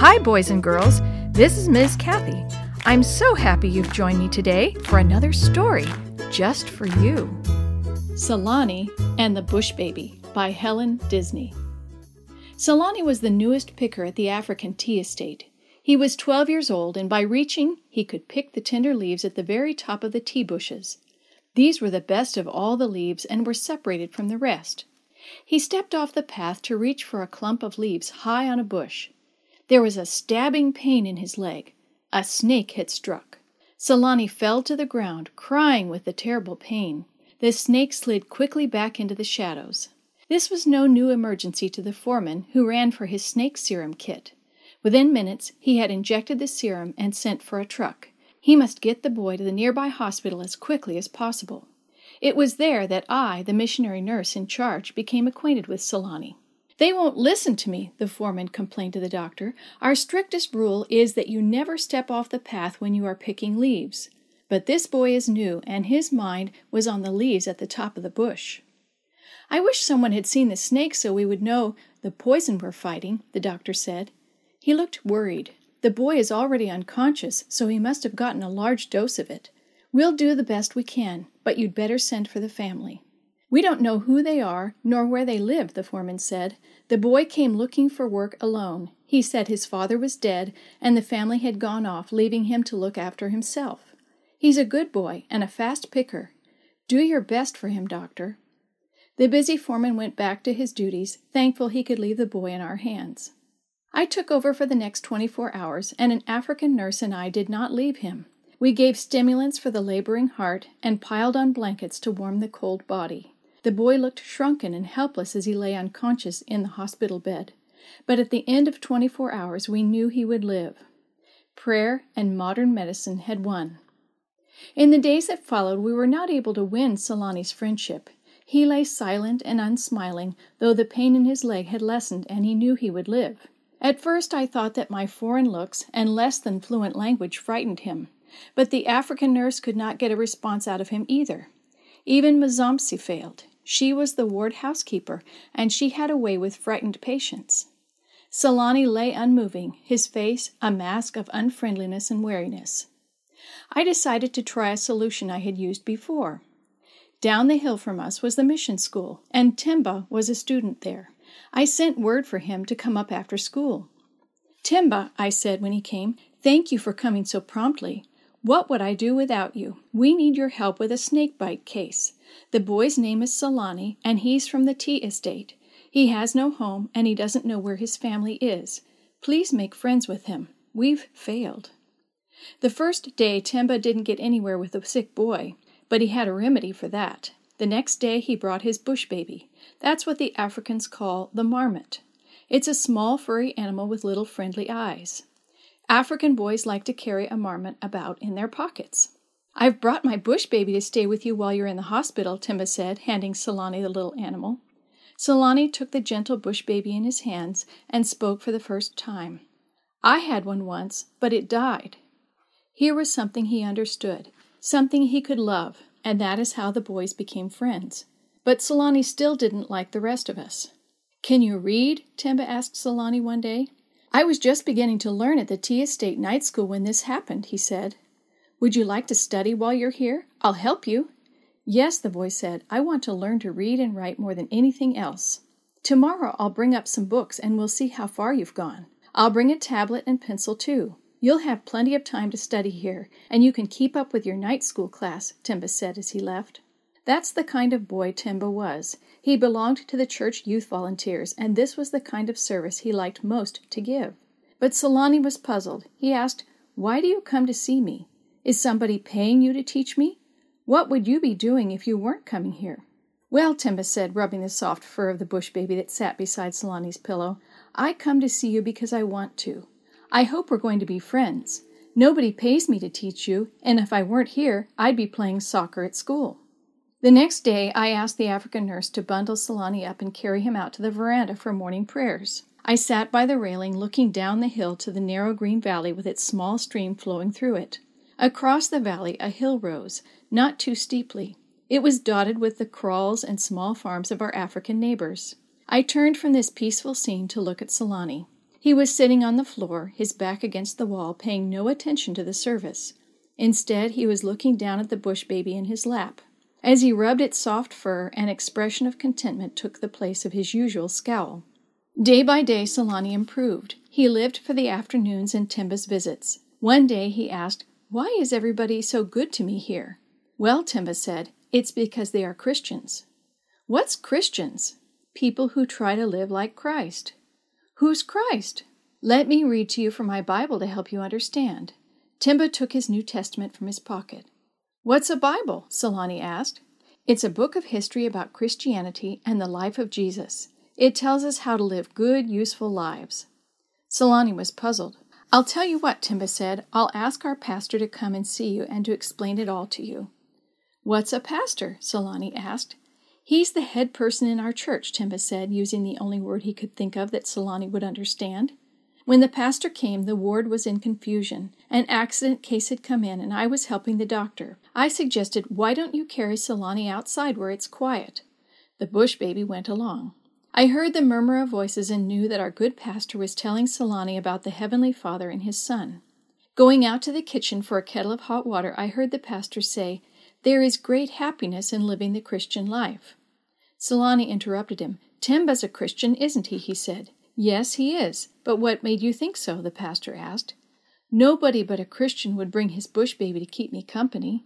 Hi, boys and girls. This is Ms. Kathy. I'm so happy you've joined me today for another story just for you. Salani and the Bush Baby by Helen Disney. Salani was the newest picker at the African tea estate. He was 12 years old, and by reaching, he could pick the tender leaves at the very top of the tea bushes. These were the best of all the leaves and were separated from the rest. He stepped off the path to reach for a clump of leaves high on a bush. There was a stabbing pain in his leg. A snake had struck. Salani fell to the ground, crying with the terrible pain. The snake slid quickly back into the shadows. This was no new emergency to the foreman, who ran for his snake serum kit. Within minutes, he had injected the serum and sent for a truck. He must get the boy to the nearby hospital as quickly as possible. It was there that I, the missionary nurse in charge, became acquainted with Salani. They won't listen to me, the foreman complained to the doctor. Our strictest rule is that you never step off the path when you are picking leaves. But this boy is new, and his mind was on the leaves at the top of the bush. I wish someone had seen the snake so we would know the poison we're fighting, the doctor said. He looked worried. The boy is already unconscious, so he must have gotten a large dose of it. We'll do the best we can, but you'd better send for the family. We don't know who they are, nor where they live, the foreman said. The boy came looking for work alone. He said his father was dead, and the family had gone off, leaving him to look after himself. He's a good boy and a fast picker. Do your best for him, doctor. The busy foreman went back to his duties, thankful he could leave the boy in our hands. I took over for the next 24 hours, and an African nurse and I did not leave him. We gave stimulants for the laboring heart and piled on blankets to warm the cold body. The boy looked shrunken and helpless as he lay unconscious in the hospital bed, but at the end of 24 hours we knew he would live. Prayer and modern medicine had won. In the days that followed, we were not able to win Salani's friendship. He lay silent and unsmiling, though the pain in his leg had lessened and he knew he would live. At first I thought that my foreign looks and less than fluent language frightened him, but the African nurse could not get a response out of him either. Even Mzomsi failed. She was the ward housekeeper, and she had a way with frightened patients. Salani lay unmoving, his face a mask of unfriendliness and weariness. I decided to try a solution I had used before. Down the hill from us was the mission school, and Timba was a student there. I sent word for him to come up after school. Timba, I said when he came, thank you for coming so promptly. What would I do without you? We need your help with a snake bite case. The boy's name is Salani, and he's from the tea estate. He has no home, and he doesn't know where his family is. Please make friends with him. We've failed. The first day, Temba didn't get anywhere with the sick boy, but he had a remedy for that. The next day he brought his bush baby. That's what the Africans call the marmot. It's a small furry animal with little friendly eyes. African boys like to carry a marmot about in their pockets. I've brought my bush baby to stay with you while you're in the hospital, Timba said, handing Salani the little animal. Salani took the gentle bush baby in his hands and spoke for the first time. I had one once, but it died. Here was something he understood, something he could love, and that is how the boys became friends. But Salani still didn't like the rest of us. Can you read? Timba asked Salani one day. I was just beginning to learn at the tea estate night school when this happened, he said. Would you like to study while you're here? I'll help you. Yes, the boy said. I want to learn to read and write more than anything else. Tomorrow I'll bring up some books and we'll see how far you've gone. I'll bring a tablet and pencil too. You'll have plenty of time to study here, and you can keep up with your night school class, Timba said as he left. That's the kind of boy Timba was. He belonged to the church youth volunteers, and this was the kind of service he liked most to give. But Salani was puzzled. He asked, Why do you come to see me? Is somebody paying you to teach me? What would you be doing if you weren't coming here? Well, Timba said, rubbing the soft fur of the bush baby that sat beside Salani's pillow, I come to see you because I want to. I hope we're going to be friends. Nobody pays me to teach you, and if I weren't here, I'd be playing soccer at school. The next day, I asked the African nurse to bundle Salani up and carry him out to the veranda for morning prayers. I sat by the railing looking down the hill to the narrow green valley with its small stream flowing through it. Across the valley, a hill rose, not too steeply. It was dotted with the kraals and small farms of our African neighbors. I turned from this peaceful scene to look at Salani. He was sitting on the floor, his back against the wall, paying no attention to the service. Instead, he was looking down at the bush baby in his lap. As he rubbed its soft fur, an expression of contentment took the place of his usual scowl. Day by day, Solani improved. He lived for the afternoons and Timba's visits. One day he asked, Why is everybody so good to me here? Well, Timba said, It's because they are Christians. What's Christians? People who try to live like Christ. Who's Christ? Let me read to you from my Bible to help you understand. Timba took his New Testament from his pocket. What's a Bible? Solani asked. It's a book of history about Christianity and the life of Jesus. It tells us how to live good, useful lives. Solani was puzzled. I'll tell you what, Timba said. I'll ask our pastor to come and see you and to explain it all to you. What's a pastor? Solani asked. He's the head person in our church, Timba said, using the only word he could think of that Solani would understand. When the pastor came, the ward was in confusion. An accident case had come in, and I was helping the doctor. I suggested, Why don't you carry Solani outside where it's quiet? The bush baby went along. I heard the murmur of voices and knew that our good pastor was telling Solani about the Heavenly Father and his Son. Going out to the kitchen for a kettle of hot water, I heard the pastor say, There is great happiness in living the Christian life. Solani interrupted him. Timba's a Christian, isn't he? he said. Yes, he is. But what made you think so? the pastor asked. Nobody but a Christian would bring his bush baby to keep me company.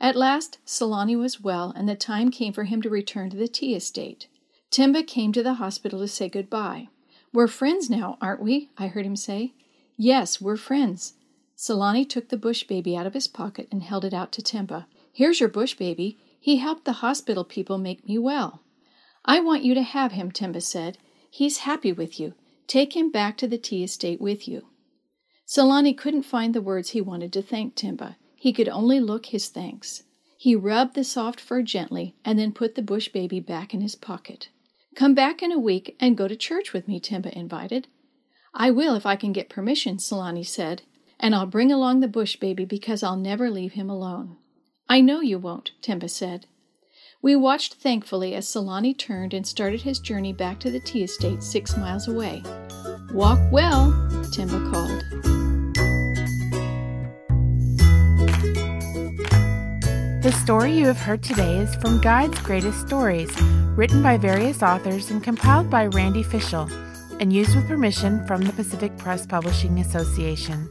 At last, Solani was well, and the time came for him to return to the tea estate. Timba came to the hospital to say goodbye. We're friends now, aren't we? I heard him say. Yes, we're friends. Solani took the bush baby out of his pocket and held it out to Timba. Here's your bush baby. He helped the hospital people make me well. I want you to have him, Timba said. He's happy with you. Take him back to the tea estate with you. Solani couldn't find the words he wanted to thank Timba. He could only look his thanks. He rubbed the soft fur gently and then put the bush baby back in his pocket. Come back in a week and go to church with me, Timba invited. I will if I can get permission, Solani said, and I'll bring along the bush baby because I'll never leave him alone. I know you won't, Timba said. We watched thankfully as Solani turned and started his journey back to the tea estate six miles away. Walk well, Timba called. The story you have heard today is from Guide's Greatest Stories, written by various authors and compiled by Randy Fishell, and used with permission from the Pacific Press Publishing Association.